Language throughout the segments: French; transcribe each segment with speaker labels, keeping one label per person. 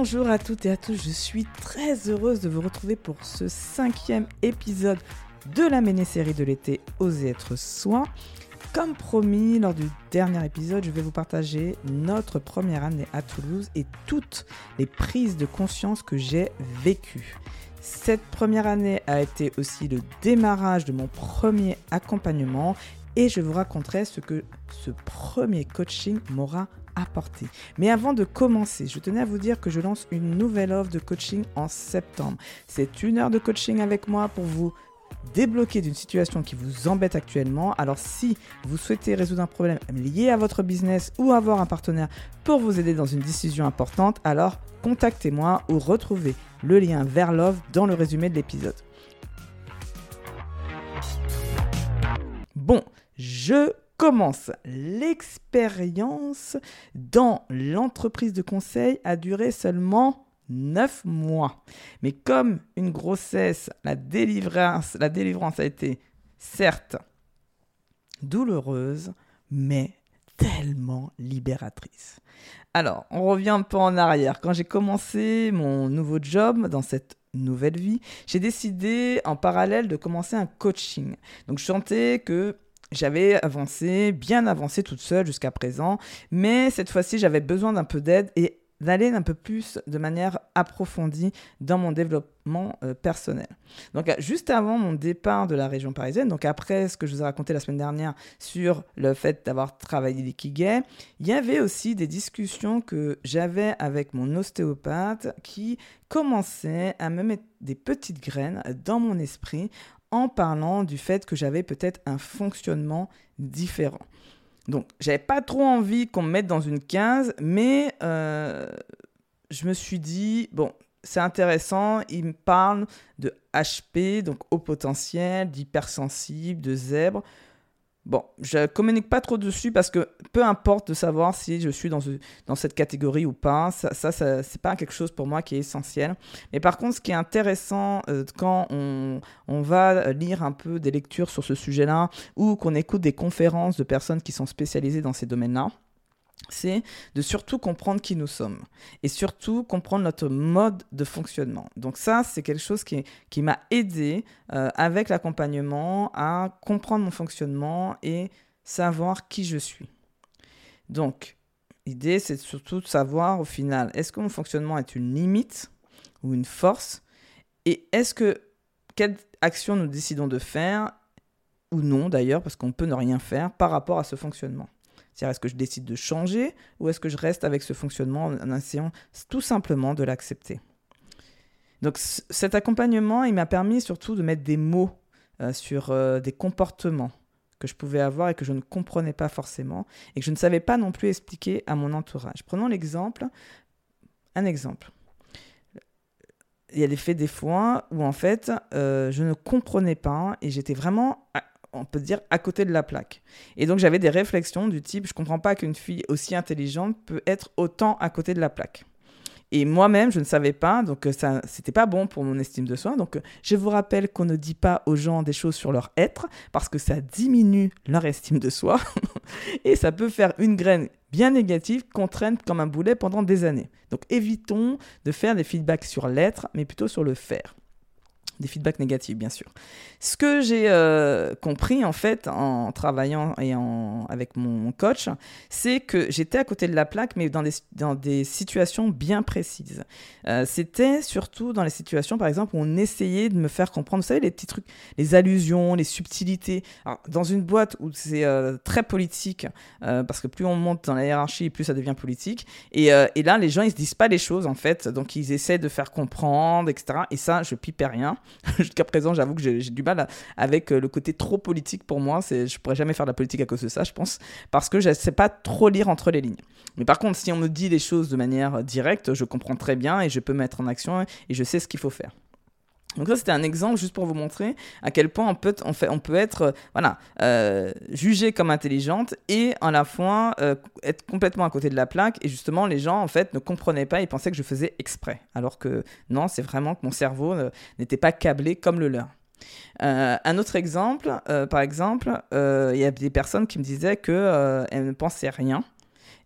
Speaker 1: Bonjour à toutes et à tous, je suis très heureuse de vous retrouver pour ce cinquième épisode de la méné-série de l'été Oser être soi. Comme promis, lors du dernier épisode, je vais vous partager notre première année à Toulouse et toutes les prises de conscience que j'ai vécues. Cette première année a été aussi le démarrage de mon premier accompagnement et je vous raconterai ce que ce premier coaching m'aura apporté. Mais avant de commencer, je tenais à vous dire que je lance une nouvelle offre de coaching en septembre. C'est une heure de coaching avec moi pour vous débloquer d'une situation qui vous embête actuellement. Alors si vous souhaitez résoudre un problème lié à votre business ou avoir un partenaire pour vous aider dans une décision importante, alors contactez-moi ou retrouvez le lien vers l'offre dans le résumé de l'épisode. Bon, je commence. L'expérience dans l'entreprise de conseil a duré seulement 9 mois. Mais comme une grossesse, la délivrance, la délivrance a été certes douloureuse, mais tellement libératrice. Alors, on revient un peu en arrière. Quand j'ai commencé mon nouveau job dans cette nouvelle vie, j'ai décidé en parallèle de commencer un coaching. Donc, je sentais que j'avais avancé, bien avancé toute seule jusqu'à présent, mais cette fois-ci, j'avais besoin d'un peu d'aide et d'aller un peu plus de manière approfondie dans mon développement euh, personnel. Donc juste avant mon départ de la région parisienne, donc après ce que je vous ai raconté la semaine dernière sur le fait d'avoir travaillé l'ikigai, il y avait aussi des discussions que j'avais avec mon ostéopathe qui commençait à me mettre des petites graines dans mon esprit en parlant du fait que j'avais peut-être un fonctionnement différent. Donc, j'avais pas trop envie qu'on me mette dans une 15, mais euh, je me suis dit, bon, c'est intéressant, il me parle de HP, donc haut potentiel, d'hypersensible, de zèbre. Bon, je communique pas trop dessus parce que peu importe de savoir si je suis dans, dans cette catégorie ou pas, ça, ça, ça c'est pas quelque chose pour moi qui est essentiel. Mais par contre, ce qui est intéressant euh, quand on, on, va lire un peu des lectures sur ce sujet-là ou qu'on écoute des conférences de personnes qui sont spécialisées dans ces domaines-là, c'est de surtout comprendre qui nous sommes et surtout comprendre notre mode de fonctionnement. Donc ça, c'est quelque chose qui, qui m'a aidé euh, avec l'accompagnement à comprendre mon fonctionnement et savoir qui je suis. Donc, l'idée, c'est surtout de savoir au final, est-ce que mon fonctionnement est une limite ou une force et est-ce que quelle action nous décidons de faire ou non d'ailleurs, parce qu'on peut ne rien faire par rapport à ce fonctionnement. Est-ce que je décide de changer ou est-ce que je reste avec ce fonctionnement en essayant tout simplement de l'accepter? Donc cet accompagnement, il m'a permis surtout de mettre des mots euh, sur euh, des comportements que je pouvais avoir et que je ne comprenais pas forcément et que je ne savais pas non plus expliquer à mon entourage. Prenons l'exemple, un exemple. Il y a faits des fois où en fait euh, je ne comprenais pas et j'étais vraiment on peut dire, à côté de la plaque. Et donc j'avais des réflexions du type, je comprends pas qu'une fille aussi intelligente peut être autant à côté de la plaque. Et moi-même, je ne savais pas, donc euh, ça, c'était pas bon pour mon estime de soi. Donc, euh, je vous rappelle qu'on ne dit pas aux gens des choses sur leur être, parce que ça diminue leur estime de soi, et ça peut faire une graine bien négative qu'on traîne comme un boulet pendant des années. Donc, évitons de faire des feedbacks sur l'être, mais plutôt sur le faire des feedbacks négatifs, bien sûr. Ce que j'ai euh, compris, en fait, en travaillant et en, avec mon coach, c'est que j'étais à côté de la plaque, mais dans des, dans des situations bien précises. Euh, c'était surtout dans les situations, par exemple, où on essayait de me faire comprendre, vous savez, les petits trucs, les allusions, les subtilités. Dans une boîte où c'est euh, très politique, parce que plus on monte dans la hiérarchie, plus ça devient politique. Et, et, là, les gens, ils se disent pas les choses, en fait. Donc, ils essaient de faire comprendre, etc. Et ça, je pipais rien. Jusqu'à présent, j'avoue que j'ai du mal avec euh, le côté trop politique pour moi. Je pourrais jamais faire de la politique à cause de ça, je pense, parce que je ne sais pas trop lire entre les lignes. Mais par contre, si on me dit les choses de manière directe, je comprends très bien et je peux mettre en action et je sais ce qu'il faut faire. Donc ça, c'était un exemple juste pour vous montrer à quel point on peut, fait, on peut être euh, voilà, euh, jugé comme intelligente et à la fois euh, être complètement à côté de la plaque. Et justement, les gens, en fait, ne comprenaient pas, ils pensaient que je faisais exprès. Alors que non, c'est vraiment que mon cerveau n'était pas câblé comme le leur. un autre exemple, par exemple, il y a des personnes qui me disaient qu'elles ne pensaient rien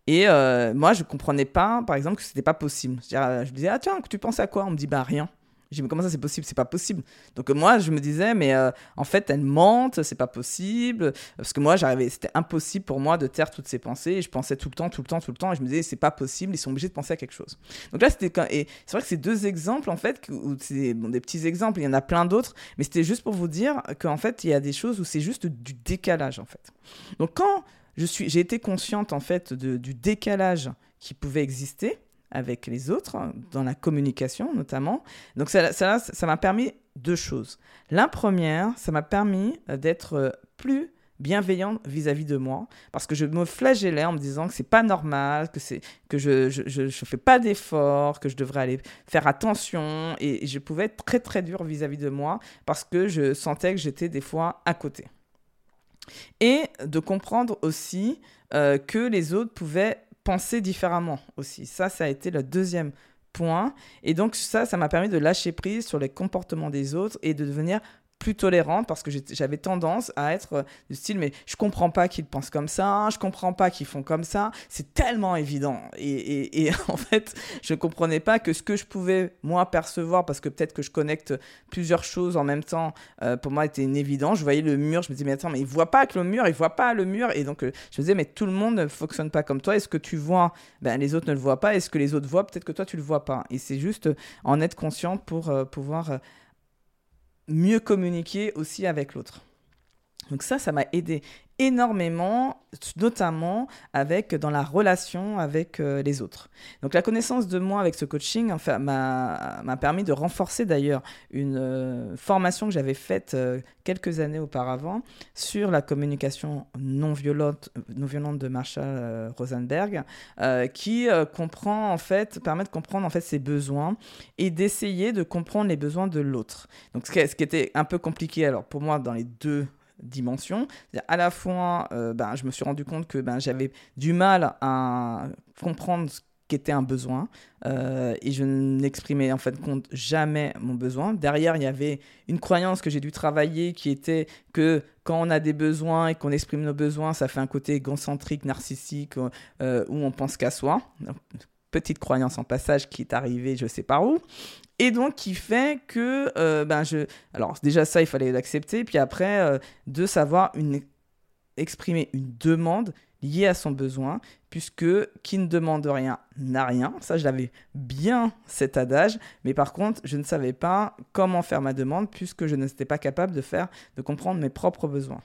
Speaker 1: Et moi, je comprenais pas, par exemple, que c'était pas possible. Je, disais, ah tiens, tu penses à quoi? On me dit, bah rien. Je dis, mais comment ça c'est possible? C'est pas possible. Donc euh, moi, je me disais, mais euh, en fait, elle mente, c'est pas possible. Parce que moi, j'arrivais, c'était impossible pour moi de taire toutes ces pensées. Et je pensais tout le temps, tout le temps, tout le temps. Et je me disais, c'est pas possible, ils sont obligés de penser à quelque chose. Donc là, c'était. Et c'est vrai que ces deux exemples, en fait, où c'est des petits exemples, il y en a plein d'autres, mais c'était juste pour vous dire qu'en fait, il y a des choses où c'est juste du décalage, en fait. Donc quand j'ai été consciente, en fait, de, du décalage qui pouvait exister, avec les autres, dans la communication notamment. Donc ça, ça, m'a permis deux choses. La première, ça m'a permis d'être plus bienveillante vis-à-vis de moi parce que je me flagellais en me disant que c'est pas normal que c'est que je je, je, fais pas d'efforts que je devrais aller faire attention et, je pouvais être très très dur vis-à-vis de moi parce que je sentais que j'étais des fois à côté et de comprendre aussi euh, que les autres pouvaient penser différemment aussi. Ça, ça a été le deuxième point. Et donc ça, ça m'a permis de lâcher prise sur les comportements des autres et de devenir plus tolérante parce que j'avais tendance à être euh, du style mais je comprends pas qu'ils pensent comme ça, je comprends pas qu'ils font comme ça, c'est tellement évident. Et, en fait je comprenais pas que ce que je pouvais moi percevoir parce que peut-être que je connecte plusieurs choses en même temps euh, pour moi était une évidence, je voyais le mur, je me disais mais attends mais il voit pas que le mur, il voit pas le mur. Et donc euh, je me disais mais tout le monde ne fonctionne pas comme toi, est-ce que tu vois? Ben les autres ne le voient pas, est-ce que les autres voient? Peut-être que toi tu le vois pas. Et c'est juste en être conscient pour pouvoir mieux communiquer aussi avec l'autre. Donc ça, ça m'a aidé énormément, notamment avec dans la relation avec euh, les autres. Donc la connaissance de moi avec ce coaching enfin, m'a permis de renforcer d'ailleurs une euh, formation que j'avais faite euh, quelques années auparavant sur la communication non violente, de Marshall Rosenberg, qui comprend en fait permet de comprendre en fait ses besoins et d'essayer de comprendre les besoins de l'autre. Donc ce qui était un peu compliqué alors pour moi dans les deux dimension. À la fois, euh, ben, je me suis rendu compte que ben, j'avais du mal à comprendre ce qu'était un besoin euh, et je n'exprimais en fait compte jamais mon besoin. Derrière, il y avait une croyance que j'ai dû travailler qui était que quand on a des besoins et qu'on exprime nos besoins, ça fait un côté égocentrique, narcissique, euh, où on pense qu'à soi petite croyance en passage qui est arrivée je sais pas où et donc qui fait que euh, ben je alors déjà ça il fallait l'accepter puis après euh, de savoir une exprimer une demande liée à son besoin puisque qui ne demande rien n'a rien. Ça je l'avais bien cet adage mais par contre je ne savais pas comment faire ma demande puisque je n'étais pas capable de faire de comprendre mes propres besoins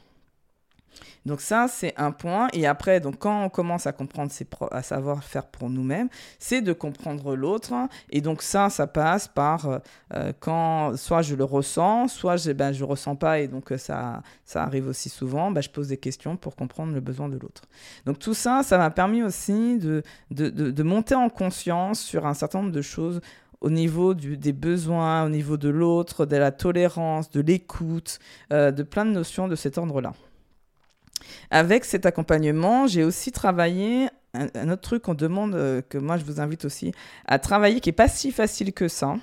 Speaker 1: donc ça, c'est un point. Et après, donc quand on commence à comprendre, à savoir faire pour nous-mêmes, c'est de comprendre l'autre. Et donc ça, ça passe par euh, euh, quand soit je le ressens, soit je, ben, je ressens pas et donc euh, ça, ça arrive aussi souvent. Ben, je pose des questions pour comprendre le besoin de l'autre. Donc tout ça, ça m'a permis aussi de, de, de, monter en conscience sur un certain nombre de choses au niveau des besoins, au niveau de l'autre, de la tolérance, de l'écoute, de plein de notions de cet ordre-là. Avec cet accompagnement, j'ai aussi travaillé un, autre truc qu'on demande, euh, que moi je vous invite aussi à travailler, qui n'est pas si facile que ça,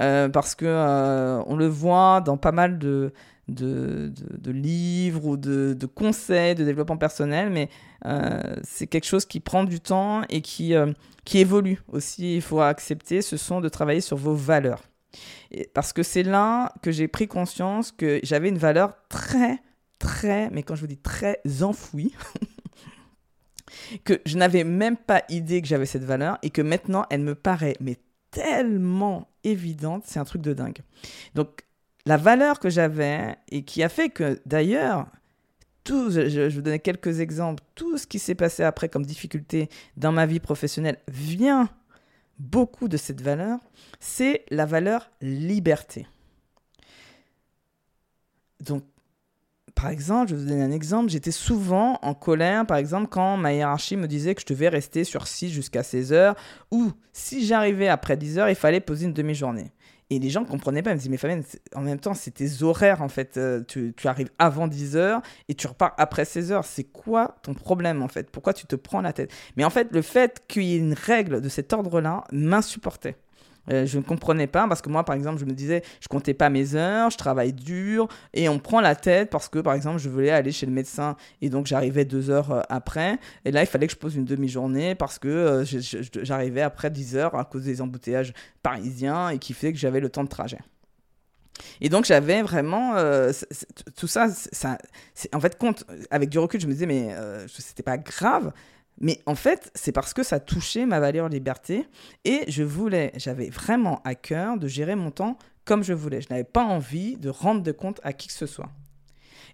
Speaker 1: euh, parce que euh, on le voit dans pas mal de, de, livres ou de, de, conseils de développement personnel, mais c'est quelque chose qui prend du temps et qui, qui évolue aussi. Il faut accepter, ce sont de travailler sur vos valeurs. parce que c'est là que j'ai pris conscience que j'avais une valeur très très, mais quand je vous dis très enfouie, que je n'avais même pas idée que j'avais cette valeur et que maintenant elle me paraît mais tellement évidente, c'est un truc de dingue. Donc la valeur que j'avais et qui a fait que d'ailleurs tout, je, je, vous donner quelques exemples, tout ce qui s'est passé après comme difficulté dans ma vie professionnelle vient beaucoup de cette valeur, c'est la valeur liberté. Donc par exemple, je vais vous donner un exemple, j'étais souvent en colère, par exemple, quand ma hiérarchie me disait que je devais rester sur 6 jusqu'à 16 heures, ou si j'arrivais après 10 heures, il fallait poser une demi-journée. Et les gens ne comprenaient pas, ils me disaient, mais Fabienne, en même temps, c'est tes horaires, en fait. Euh, tu, tu, arrives avant 10 heures et tu repars après 16 heures. C'est quoi ton problème, en fait? Pourquoi tu te prends la tête? Mais en fait, le fait qu'il y ait une règle de cet ordre-là m'insupportait. Euh, je ne comprenais pas parce que moi, par exemple, je me disais, je comptais pas mes heures, je travaille dur et on prend la tête parce que, par exemple, je voulais aller chez le médecin et donc j'arrivais deux heures euh, après. Et là, il fallait que je pose une demi-journée parce que euh, j'arrivais après 10 heures à cause des embouteillages parisiens et qui fait que j'avais le temps de trajet. Et donc j'avais vraiment tout ça, ça en fait compte avec du recul je me disais mais c'était pas grave mais en fait, c'est parce que ça touchait ma valeur liberté et je voulais, j'avais vraiment à cœur de gérer mon temps comme je voulais. Je n'avais pas envie de rendre de compte à qui que ce soit.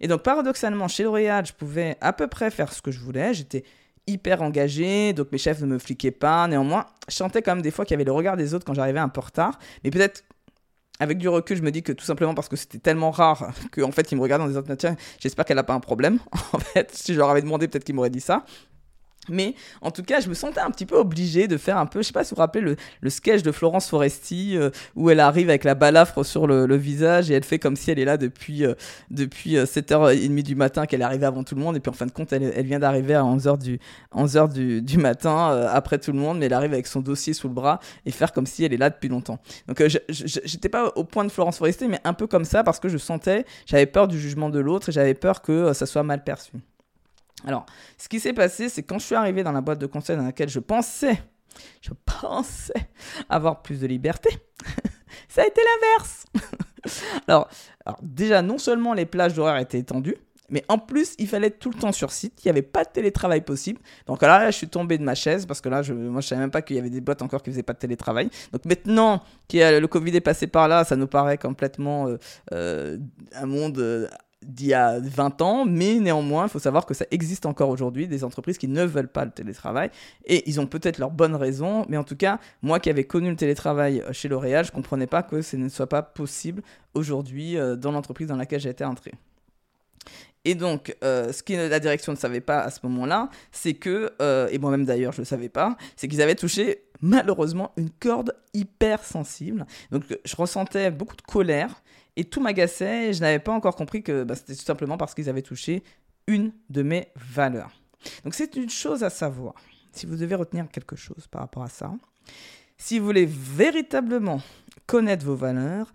Speaker 1: Et donc paradoxalement, chez L'Oréal, je pouvais à peu près faire ce que je voulais. J'étais hyper engagé, donc mes chefs ne me fliquaient pas. Néanmoins, je sentais quand même des fois qu'il y avait le regard des autres quand j'arrivais un peu retard. Mais peut-être avec du recul, je me dis que tout simplement parce que c'était tellement rare qu'en fait, ils me regardent en disant tiens, j'espère qu'elle n'a pas un problème. si je leur avais demandé, peut-être qu'ils m'auraient dit ça. Mais en tout cas, je me sentais un petit peu obligé de faire un peu, je sais pas si vous vous rappelez le, sketch de Florence Foresti euh, où elle arrive avec la balafre sur le, visage et elle fait comme si elle est là depuis, euh, depuis 7h30 euh, du matin, qu'elle est arrivée avant tout le monde. Et puis en fin de compte, elle, vient d'arriver à 11h, du, 11h du, du matin après tout le monde, mais elle arrive avec son dossier sous le bras et faire comme si elle est là depuis longtemps. Donc j'étais pas au point de Florence Foresti, mais un peu comme ça parce que je sentais, j'avais peur du jugement de l'autre et j'avais peur que ça soit mal perçu. Alors, ce qui s'est passé, c'est quand je suis arrivé dans la boîte de conseil dans laquelle je pensais, je pensais avoir plus de liberté, ça a été l'inverse. alors, déjà, non seulement les plages d'horaire étaient étendues, mais en plus, il fallait être tout le temps sur site. Il n'y avait pas de télétravail possible. Donc là, je suis tombé de ma chaise parce que là, je, moi, je savais même pas qu'il y avait des boîtes encore qui faisaient pas de télétravail. Donc maintenant que le Covid est passé par là, ça nous paraît complètement euh, euh, un monde euh, d'il y a 20 ans, mais néanmoins, il faut savoir que ça existe encore aujourd'hui, des entreprises qui ne veulent pas le télétravail, et ils ont peut-être leurs bonnes raisons, mais en tout cas, moi qui avais connu le télétravail euh, chez L'Oréal, je ne comprenais pas que ce ne soit pas possible aujourd'hui euh, dans l'entreprise dans laquelle j'étais entré. Et donc, euh, ce que la direction ne savait pas à ce moment-là, c'est que, et moi-même d'ailleurs je ne le savais pas, c'est qu'ils avaient touché malheureusement une corde hyper sensible. Donc je ressentais beaucoup de colère et tout m'agaçait je n'avais pas encore compris que bah, c'était tout simplement parce qu'ils avaient touché une de mes valeurs. Donc c'est une chose à savoir. Si vous devez retenir quelque chose par rapport à ça, si vous voulez véritablement connaître vos valeurs,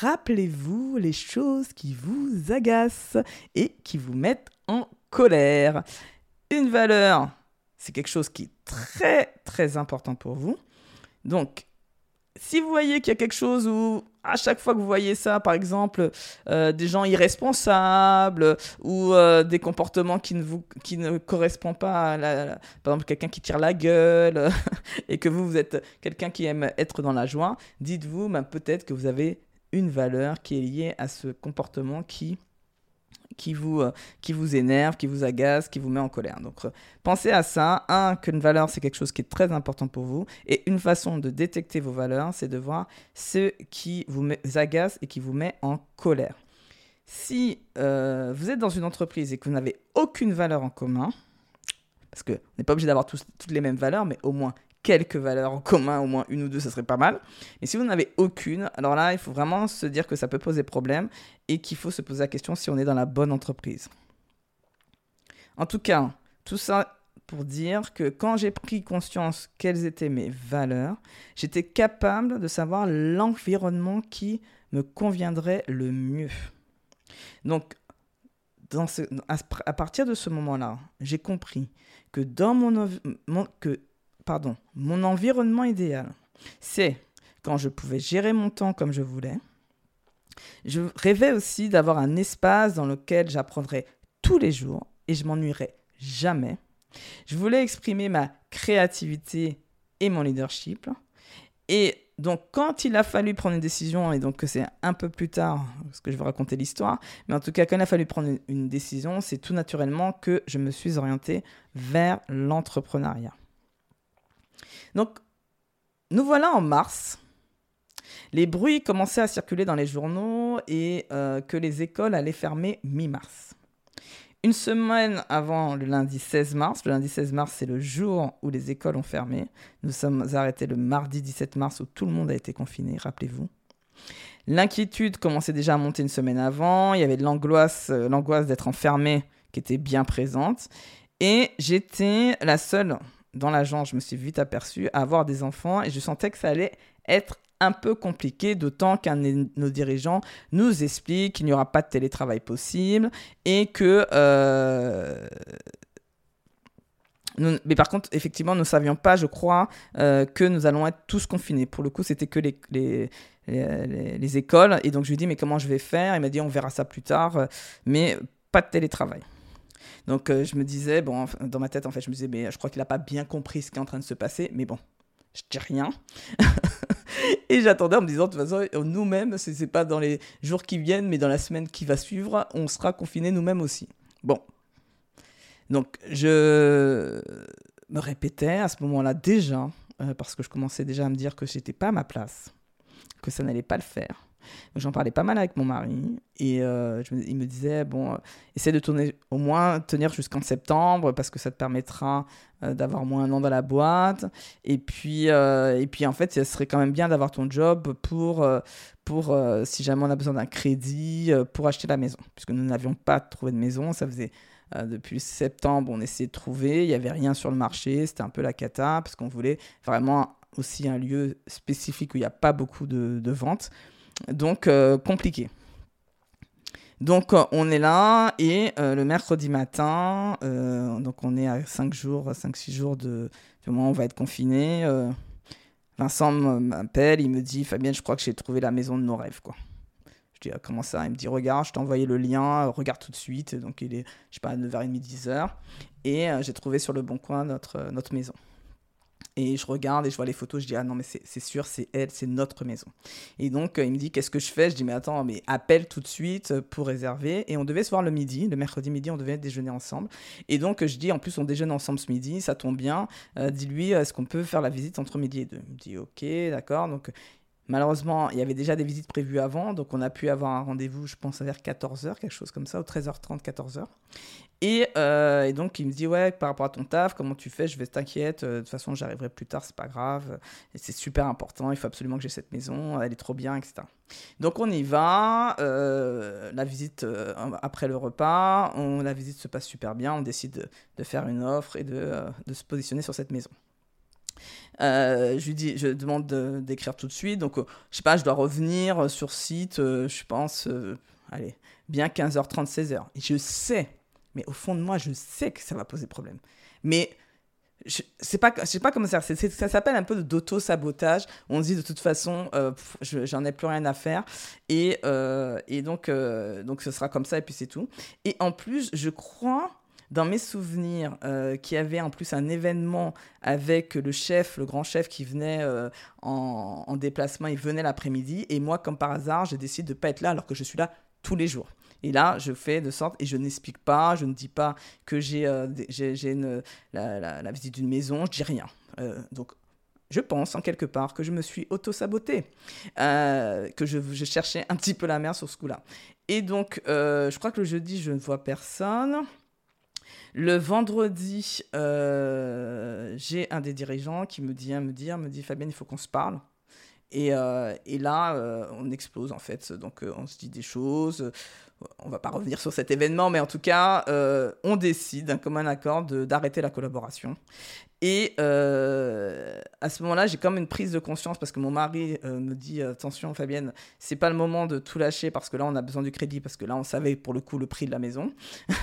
Speaker 1: rappelez-vous les choses qui vous agacent et qui vous mettent en colère. Une valeur, c'est quelque chose qui est très très important pour vous. Donc, si vous voyez qu'il y a quelque chose où à chaque fois que vous voyez ça, par exemple, euh, des gens irresponsables ou euh, des comportements qui ne, vous, qui ne correspondent pas à, par exemple, quelqu'un qui tire la gueule et que vous, vous êtes quelqu'un qui aime être dans la joie, dites-vous ben, peut-être que vous avez une valeur qui est liée à ce comportement qui qui vous, euh, qui vous énerve, qui vous agace, qui vous met en colère. Donc euh, pensez à ça. Un, qu'une valeur, c'est quelque chose qui est très important pour vous. Et une façon de détecter vos valeurs, c'est de voir ce qui vous agace et qui vous met en colère. Si euh, vous êtes dans une entreprise et que vous n'avez aucune valeur en commun, parce qu'on n'est pas obligé d'avoir toutes les mêmes valeurs, mais au moins quelques valeurs en commun, au moins une ou deux, ça serait pas mal. Et si vous n'avez aucune, alors là, il faut vraiment se dire que ça peut poser problème et qu'il faut se poser la question si on est dans la bonne entreprise. En tout cas, tout ça pour dire que quand j'ai pris conscience quelles étaient mes valeurs, j'étais capable de savoir l'environnement qui me conviendrait le mieux. Donc, dans à, partir de ce moment-là, j'ai compris que dans mon, mon que pardon, mon environnement idéal, c'est quand je pouvais gérer mon temps comme je voulais. Je rêvais aussi d'avoir un espace dans lequel j'apprendrais tous les jours et je m'ennuierais jamais. Je voulais exprimer ma créativité et mon leadership. Et donc, quand il a fallu prendre une décision, et donc que c'est un peu plus tard, parce que je vais raconter l'histoire, mais en tout cas, quand il a fallu prendre une décision, c'est tout naturellement que je me suis orienté vers l'entrepreneuriat. Donc, nous voilà en mars. Les bruits commençaient à circuler dans les journaux et euh, que les écoles allaient fermer mi-mars. Une semaine avant le lundi 16 mars, le lundi 16 mars c'est le jour où les écoles ont fermé. Nous sommes arrêtés le mardi 17 mars où tout le monde a été confiné, rappelez-vous. L'inquiétude commençait déjà à monter une semaine avant, il y avait de l'angoisse, euh, l'angoisse d'être enfermé qui était bien présente. Et j'étais la seule dans l'agence, je me suis vite aperçue à avoir des enfants et je sentais que ça allait être un peu compliqué, d'autant qu'un de nos dirigeants nous explique qu'il n'y aura pas de télétravail possible et que... Euh, mais par contre, effectivement, nous ne savions pas, je crois, euh, que nous allons être tous confinés. Pour le coup, c'était que les, les, les, écoles. Et donc, je lui ai dit, mais comment je vais faire? Il m'a dit, on verra ça plus tard, mais pas de télétravail. Donc, euh, je me disais, bon, dans ma tête, en fait, je me disais, mais je crois qu'il n'a pas bien compris ce qui est en train de se passer. Mais bon, je dis rien. et j'attendais en me disant, de toute façon, nous-mêmes, ce n'est pas dans les jours qui viennent, mais dans la semaine qui va suivre, on sera confinés nous-mêmes aussi. Bon, donc, je me répétais à ce moment-là déjà, euh, parce que je commençais déjà à me dire que j'étais pas à ma place, que ça n'allait pas le faire. J'en parlais pas mal avec mon mari et euh, il me disait bon, euh, essaie de tourner au moins tenir jusqu'en septembre parce que ça te permettra d'avoir moins un an dans la boîte et puis et puis en fait, ce serait quand même bien d'avoir ton job pour pour si jamais on a besoin d'un crédit pour acheter la maison puisque nous n'avions pas trouvé de maison, ça faisait euh, depuis septembre, on essayait de trouver. Il n'y avait rien sur le marché. C'était un peu la cata parce qu'on voulait vraiment aussi un lieu spécifique où il n'y a pas beaucoup de, ventes. Donc, euh, compliqué. Donc, euh, on est là et le mercredi matin, donc on est à 5 jours, 5-6 jours de, du moment où on va être confiné. Vincent m'appelle, il me dit Fabienne, je crois que j'ai trouvé la maison de nos rêves. quoi. Je dis, ah, comment ça? Il me dit, regarde, je t'ai envoyé le lien, regarde tout de suite. Donc, il est, je sais pas, 9h30, 10h. Et euh, j'ai trouvé sur le bon coin euh, notre maison. Et je regarde et je vois les photos, je dis, ah non, mais c'est sûr, c'est elle, c'est notre maison. Et donc, euh, il me dit, qu'est-ce que je fais? Je dis, mais attends, mais appelle tout de suite pour réserver. Et on devait se voir le midi, le mercredi midi, on devait déjeuner ensemble. Et donc, je dis, en plus, on déjeune ensemble ce midi, ça tombe bien. Dis-lui, est-ce qu'on peut faire la visite entre midi et deux? Il me dit, ok, d'accord. Donc, Malheureusement, il y avait déjà des visites prévues avant, donc on a pu avoir un rendez-vous, je pense, vers 14h, quelque chose comme ça, ou 13h30, 14h. Euh, et, donc, il me dit, ouais, par rapport à ton taf, comment tu fais? Je vais t'inquiète, euh, de toute façon, j'arriverai plus tard, c'est pas grave. C'est super important, il faut absolument que j'ai cette maison, elle est trop bien, etc. Donc, on y va. Euh, la visite, après le repas, on, la visite se passe super bien. On décide de, faire une offre et de se positionner sur cette maison. Euh, je lui dis, je demande d'écrire tout de suite. Donc, euh, je sais pas, je dois revenir sur site, euh, je pense, allez, bien 15h30, 16h. Et je sais, mais au fond de moi, je sais que ça va poser problème. Mais je sais pas, sais pas comment ça. ça s'appelle un peu d'auto-sabotage. On se dit de toute façon, j'en ai plus rien à faire. Et, et donc, donc, ce sera comme ça, et puis c'est tout. Et en plus, je crois dans mes souvenirs, euh, qui avait en plus un événement avec le chef, le grand chef qui venait euh, en, déplacement, il venait l'après-midi, et moi, comme par hasard, j'ai décidé de pas être là alors que je suis là tous les jours. Et là, je fais de sorte, et je n'explique pas, je ne dis pas que j'ai euh, la, la, visite d'une maison, je dis rien. donc, je pense en quelque part que je me suis auto-saboté, que je, je, cherchais un petit peu la mer sur ce coup-là. Et donc, je crois que le jeudi, je ne vois personne. Le vendredi, euh, j'ai un des dirigeants qui me dit, me dire, me dit Fabienne, il faut qu'on se parle. Et, euh, là, euh, on explose en fait. Donc, on se dit des choses. On va pas revenir sur cet événement, mais en tout cas, on décide d'un commun accord d'arrêter la collaboration. Et euh, à ce moment-là, j'ai comme une prise de conscience parce que mon mari euh, me dit attention Fabienne, c'est pas le moment de tout lâcher parce que là on a besoin du crédit parce que là on savait pour le coup le prix de la maison.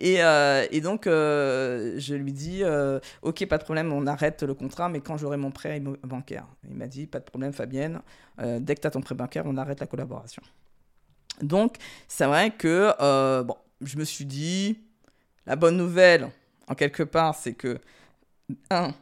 Speaker 1: et, euh, et, donc je lui dis ok pas de problème, on arrête le contrat, mais quand j'aurai mon prêt bancaire. Il m'a dit pas de problème Fabienne, dès que tu as ton prêt bancaire, on arrête la collaboration. Donc c'est vrai que bon, je me suis dit la bonne nouvelle en quelque part, c'est que un,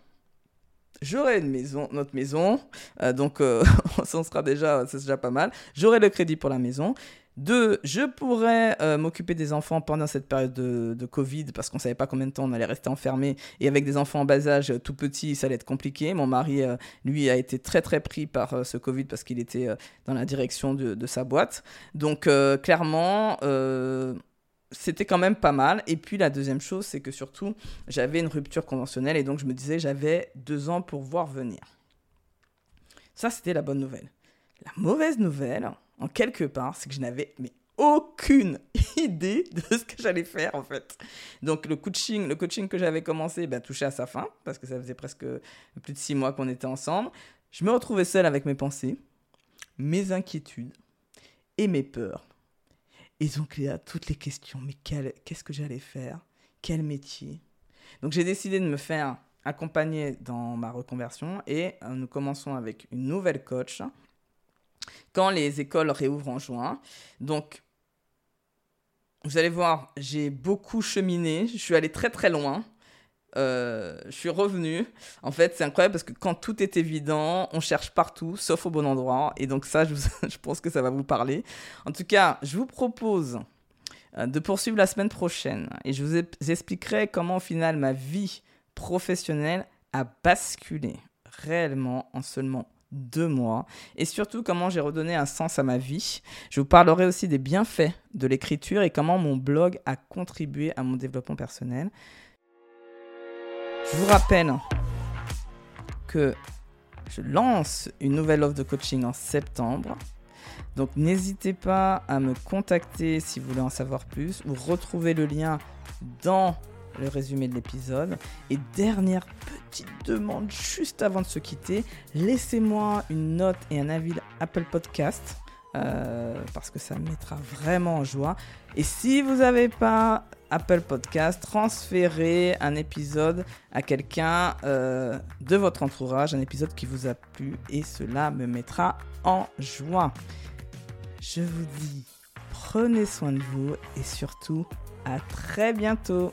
Speaker 1: j'aurai une maison, notre maison, euh, donc euh, ça sera déjà, c'est déjà pas mal. J'aurai le crédit pour la maison. Deux, je pourrais euh, m'occuper des enfants pendant cette période de, Covid parce qu'on savait pas combien de temps on allait rester enfermé et avec des enfants en bas âge tout petits, ça allait être compliqué. Mon mari, lui, a été très très pris par ce Covid parce qu'il était dans la direction de sa boîte. Donc clairement, c'était quand même pas mal. Et puis la deuxième chose, c'est que surtout, j'avais une rupture conventionnelle et donc je me disais, j'avais deux ans pour voir venir. Ça, c'était la bonne nouvelle. La mauvaise nouvelle, en quelque part, c'est que je n'avais mais aucune idée de ce que j'allais faire en fait. Donc le coaching, le coaching que j'avais commencé bah, touchait à sa fin parce que ça faisait presque plus de six mois qu'on était ensemble. je me retrouvais seul avec mes pensées, mes inquiétudes et mes peurs. Et donc, il y a toutes les questions. Mais qu'est-ce que j'allais faire? Quel métier? Donc, j'ai décidé de me faire accompagner dans ma reconversion et euh, nous commençons avec une nouvelle coach quand les écoles réouvrent en juin. Donc, vous allez voir, j'ai beaucoup cheminé. Je suis allé très très loin. Euh, je suis revenu. En fait, c'est incroyable parce que quand tout est évident, on cherche partout, sauf au bon endroit. Et donc ça, je, je pense que ça va vous parler. En tout cas, je vous propose euh, de poursuivre la semaine prochaine. Et je vous expliquerai comment au final ma vie professionnelle a basculé réellement en seulement deux mois et surtout comment j'ai redonné un sens à ma vie. Je vous parlerai aussi des bienfaits de l'écriture et comment mon blog a contribué à mon développement personnel. Je vous rappelle que je lance une nouvelle offre de coaching en septembre. Donc n'hésitez pas à me contacter si vous voulez en savoir plus ou retrouver le lien dans le résumé de l'épisode. Et dernière petite demande juste avant de se quitter, laissez-moi une note et un avis Apple Podcast. Euh, parce que ça me mettra vraiment en joie. Et si vous n'avez pas Apple Podcast, transférez un épisode à quelqu'un euh, de votre entourage, un épisode qui vous a plu et cela me mettra en joie. Je vous dis, prenez soin de vous et surtout, à très bientôt.